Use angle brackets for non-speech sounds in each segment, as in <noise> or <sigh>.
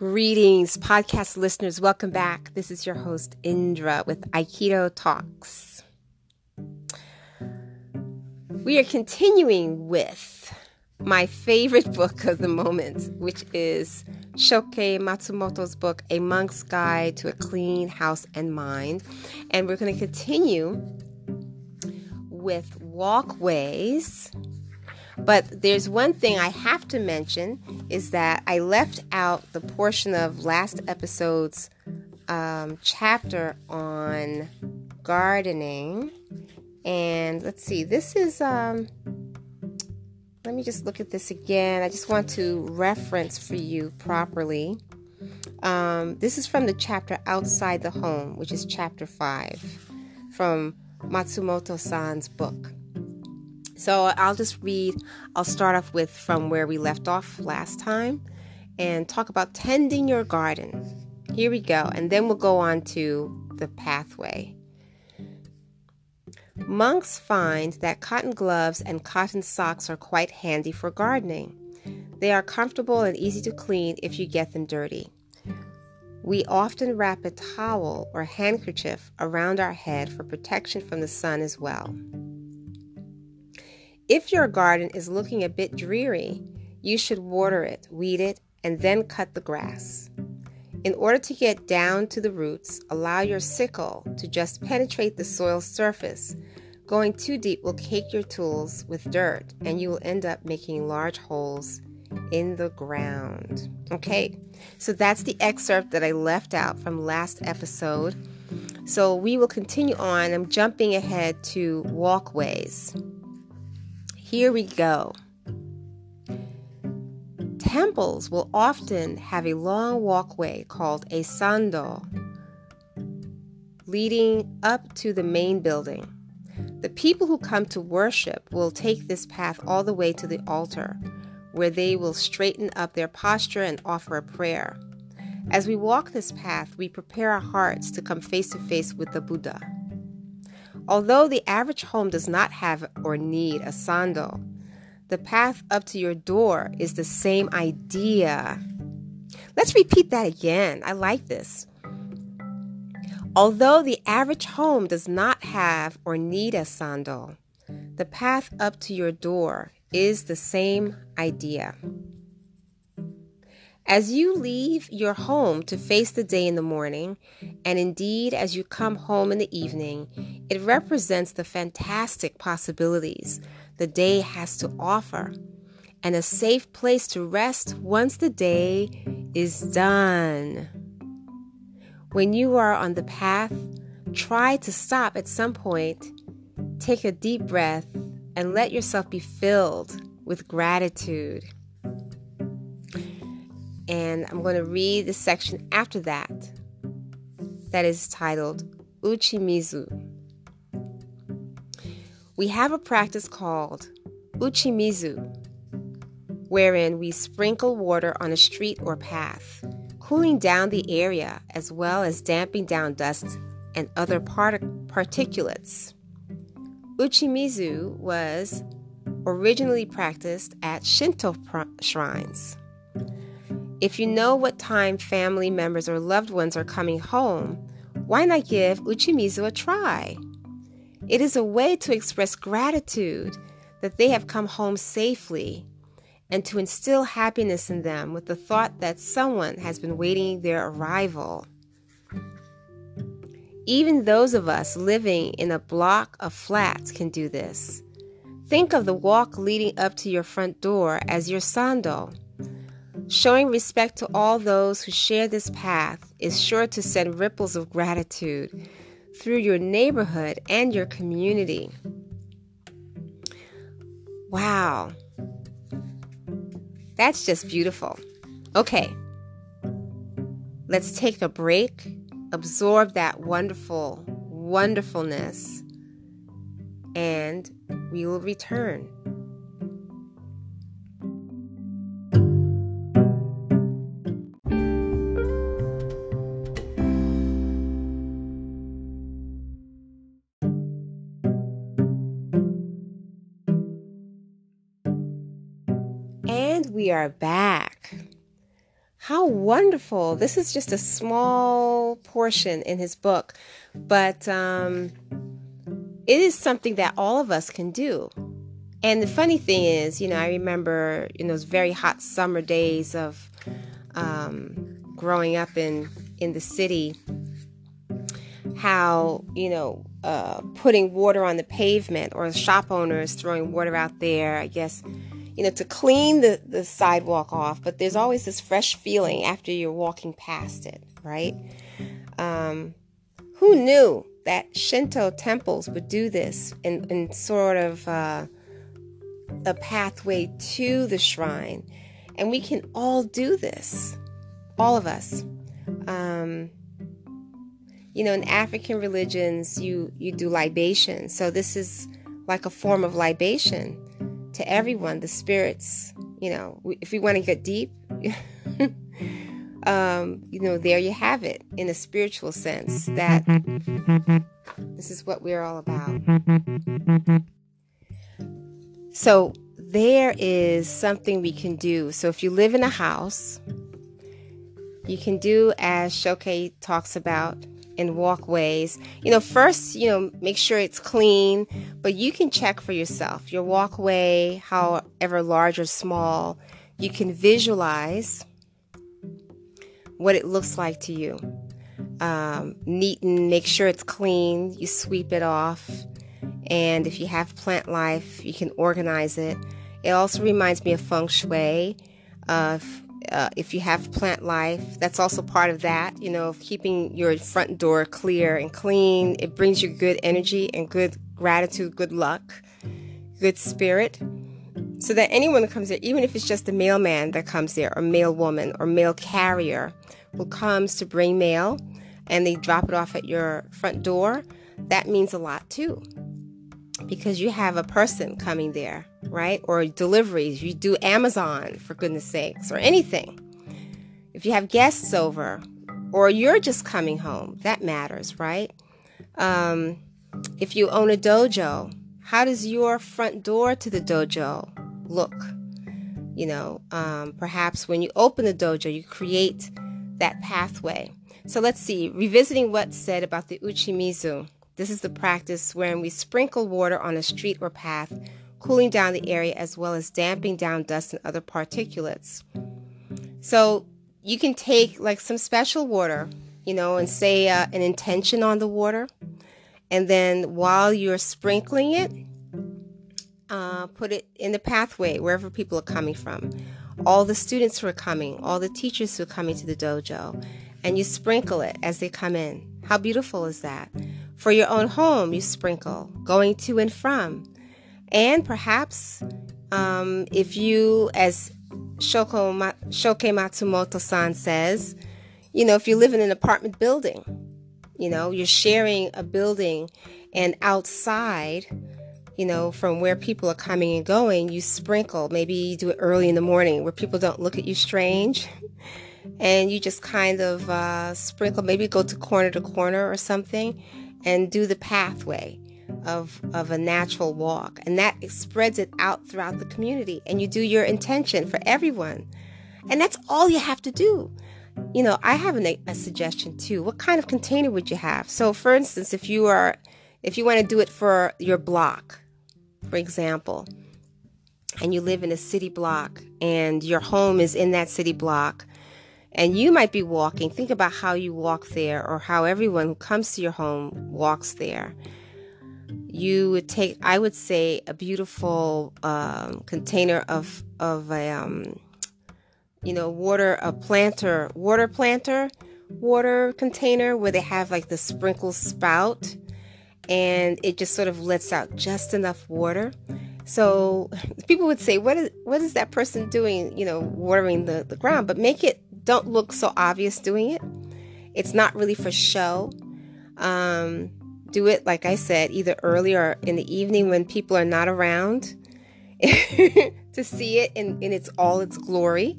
Greetings, podcast listeners. Welcome back. This is your host, Indra, with Aikido Talks. We are continuing with my favorite <laughs> book of the moment, which is Shoukei Matsumoto's book, A Monk's Guide to a Clean House and Mind. And we're going to continue with walkways but there's one thing I have to mention is that I left out the portion of last episode's um, chapter on gardening. And let's see, this is, um, let me just look at this again. I just want to reference for you properly. Um, this is from the chapter Outside the Home, which is chapter 5 from Matsumoto san's book. So I'll just read, I'll start off with from where we left off last time and talk about tending your garden. Here we go, and then we'll go on to the pathway. Monks find that cotton gloves and cotton socks are quite handy for gardening. They are comfortable and easy to clean if you get them dirty. We often wrap a towel or handkerchief around our head for protection from the sun as well. If your garden is looking a bit dreary, you should water it, weed it, and then cut the grass. In order to get down to the roots, allow your sickle to just penetrate the soil surface. Going too deep will cake your tools with dirt and you will end up making large holes in the ground. Okay, so that's the excerpt that I left out from last episode. So we will continue on. I'm jumping ahead to walkways. Here we go. Temples will often have a long walkway called a sando leading up to the main building. The people who come to worship will take this path all the way to the altar, where they will straighten up their posture and offer a prayer. As we walk this path, we prepare our hearts to come face to face with the Buddha. Although the average home does not have or need a sando, the path up to your door is the same idea. Let's repeat that again. I like this. Although the average home does not have or need a sando, the path up to your door is the same idea. As you leave your home to face the day in the morning, and indeed as you come home in the evening, it represents the fantastic possibilities the day has to offer and a safe place to rest once the day is done. When you are on the path, try to stop at some point, take a deep breath, and let yourself be filled with gratitude. And I'm going to read the section after that that is titled Uchimizu. We have a practice called Uchimizu, wherein we sprinkle water on a street or path, cooling down the area as well as damping down dust and other part- particulates. Uchimizu was originally practiced at Shinto pr- shrines. If you know what time family members or loved ones are coming home, why not give Uchimizu a try? It is a way to express gratitude that they have come home safely and to instill happiness in them with the thought that someone has been waiting their arrival. Even those of us living in a block of flats can do this. Think of the walk leading up to your front door as your sando. Showing respect to all those who share this path is sure to send ripples of gratitude through your neighborhood and your community. Wow. That's just beautiful. Okay. Let's take a break, absorb that wonderful wonderfulness, and we will return. We are back. how wonderful. This is just a small portion in his book, but um, it is something that all of us can do. And the funny thing is, you know, I remember in those very hot summer days of um, growing up in in the city, how you know uh, putting water on the pavement or shop owners throwing water out there. I guess you know to clean the the sidewalk off, but there's always this fresh feeling after you're walking past it, right? Um, who knew that Shinto temples would do this in, in sort of uh, a pathway to the shrine. And we can all do this, all of us. Um, you know, in African religions, you, you do libation. So this is like a form of libation to everyone, the spirits. You know, if we want to get deep, <laughs> um, you know, there you have it in a spiritual sense that this is what we're all about. So, there is something we can do. So, if you live in a house, you can do as Shoukei talks about in walkways. You know, first, you know, make sure it's clean, but you can check for yourself. Your walkway, however large or small, you can visualize what it looks like to you. Um, neaten, make sure it's clean, you sweep it off. And if you have plant life, you can organize it. It also reminds me of feng shui. If, uh, if you have plant life, that's also part of that, you know, keeping your front door clear and clean. It brings you good energy and good gratitude, good luck, good spirit. So that anyone that comes there, even if it's just a mailman that comes there, or male woman, or mail carrier, who comes to bring mail and they drop it off at your front door, that means a lot too. Because you have a person coming there, right? Or deliveries, you do Amazon for goodness sakes, or anything. If you have guests over, or you're just coming home, that matters, right? Um, if you own a dojo, how does your front door to the dojo look? You know, um, perhaps when you open the dojo, you create that pathway. So let's see, revisiting what's said about the uchimizu. This is the practice wherein we sprinkle water on a street or path, cooling down the area as well as damping down dust and other particulates. So you can take like some special water, you know, and say uh, an intention on the water. And then while you're sprinkling it, uh, put it in the pathway wherever people are coming from all the students who are coming, all the teachers who are coming to the dojo, and you sprinkle it as they come in. How beautiful is that? For your own home, you sprinkle, going to and from. And perhaps um, if you, as Shoko, Shoukei Matsumoto san says, you know, if you live in an apartment building, you know, you're sharing a building, and outside, you know, from where people are coming and going, you sprinkle. Maybe you do it early in the morning where people don't look at you strange. <laughs> And you just kind of uh, sprinkle, maybe go to corner to corner or something and do the pathway of, of a natural walk. And that spreads it out throughout the community. And you do your intention for everyone. And that's all you have to do. You know, I have a, a suggestion too. What kind of container would you have? So, for instance, if you are if you want to do it for your block, for example, and you live in a city block and your home is in that city block, and you might be walking, think about how you walk there or how everyone who comes to your home walks there. You would take, I would say, a beautiful um, container of of a, um, you know, water, a planter, water planter, water container where they have like the sprinkle spout and it just sort of lets out just enough water. So <laughs> people would say, "What is what is that person doing? You know, watering the the ground?" But make it don't look so obvious doing it. It's not really for show. Um, do it like I said, either early or in the evening when people are not around <laughs> to see it in, in its all its glory.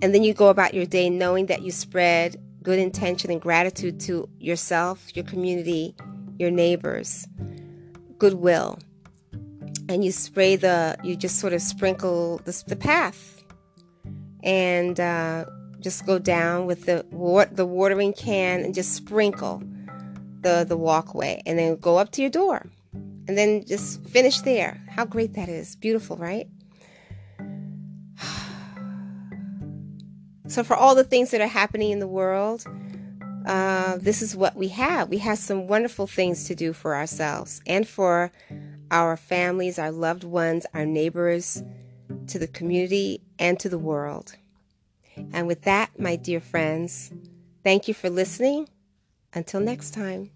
And then you go about your day knowing that you spread good intention and gratitude to yourself, your community, your neighbors, goodwill. And you spray the, you just sort of sprinkle the, the path. And uh, just go down with the the watering can and just sprinkle the the walkway and then go up to your door and then just finish there. How great that is. Beautiful, right? <sighs> So, for all the things that are happening in the world, uh, this is what we have. We have some wonderful things to do for ourselves and for our families, our loved ones, our neighbors, to the community, and to the world. And with that, my dear friends, thank you for listening. Until next time.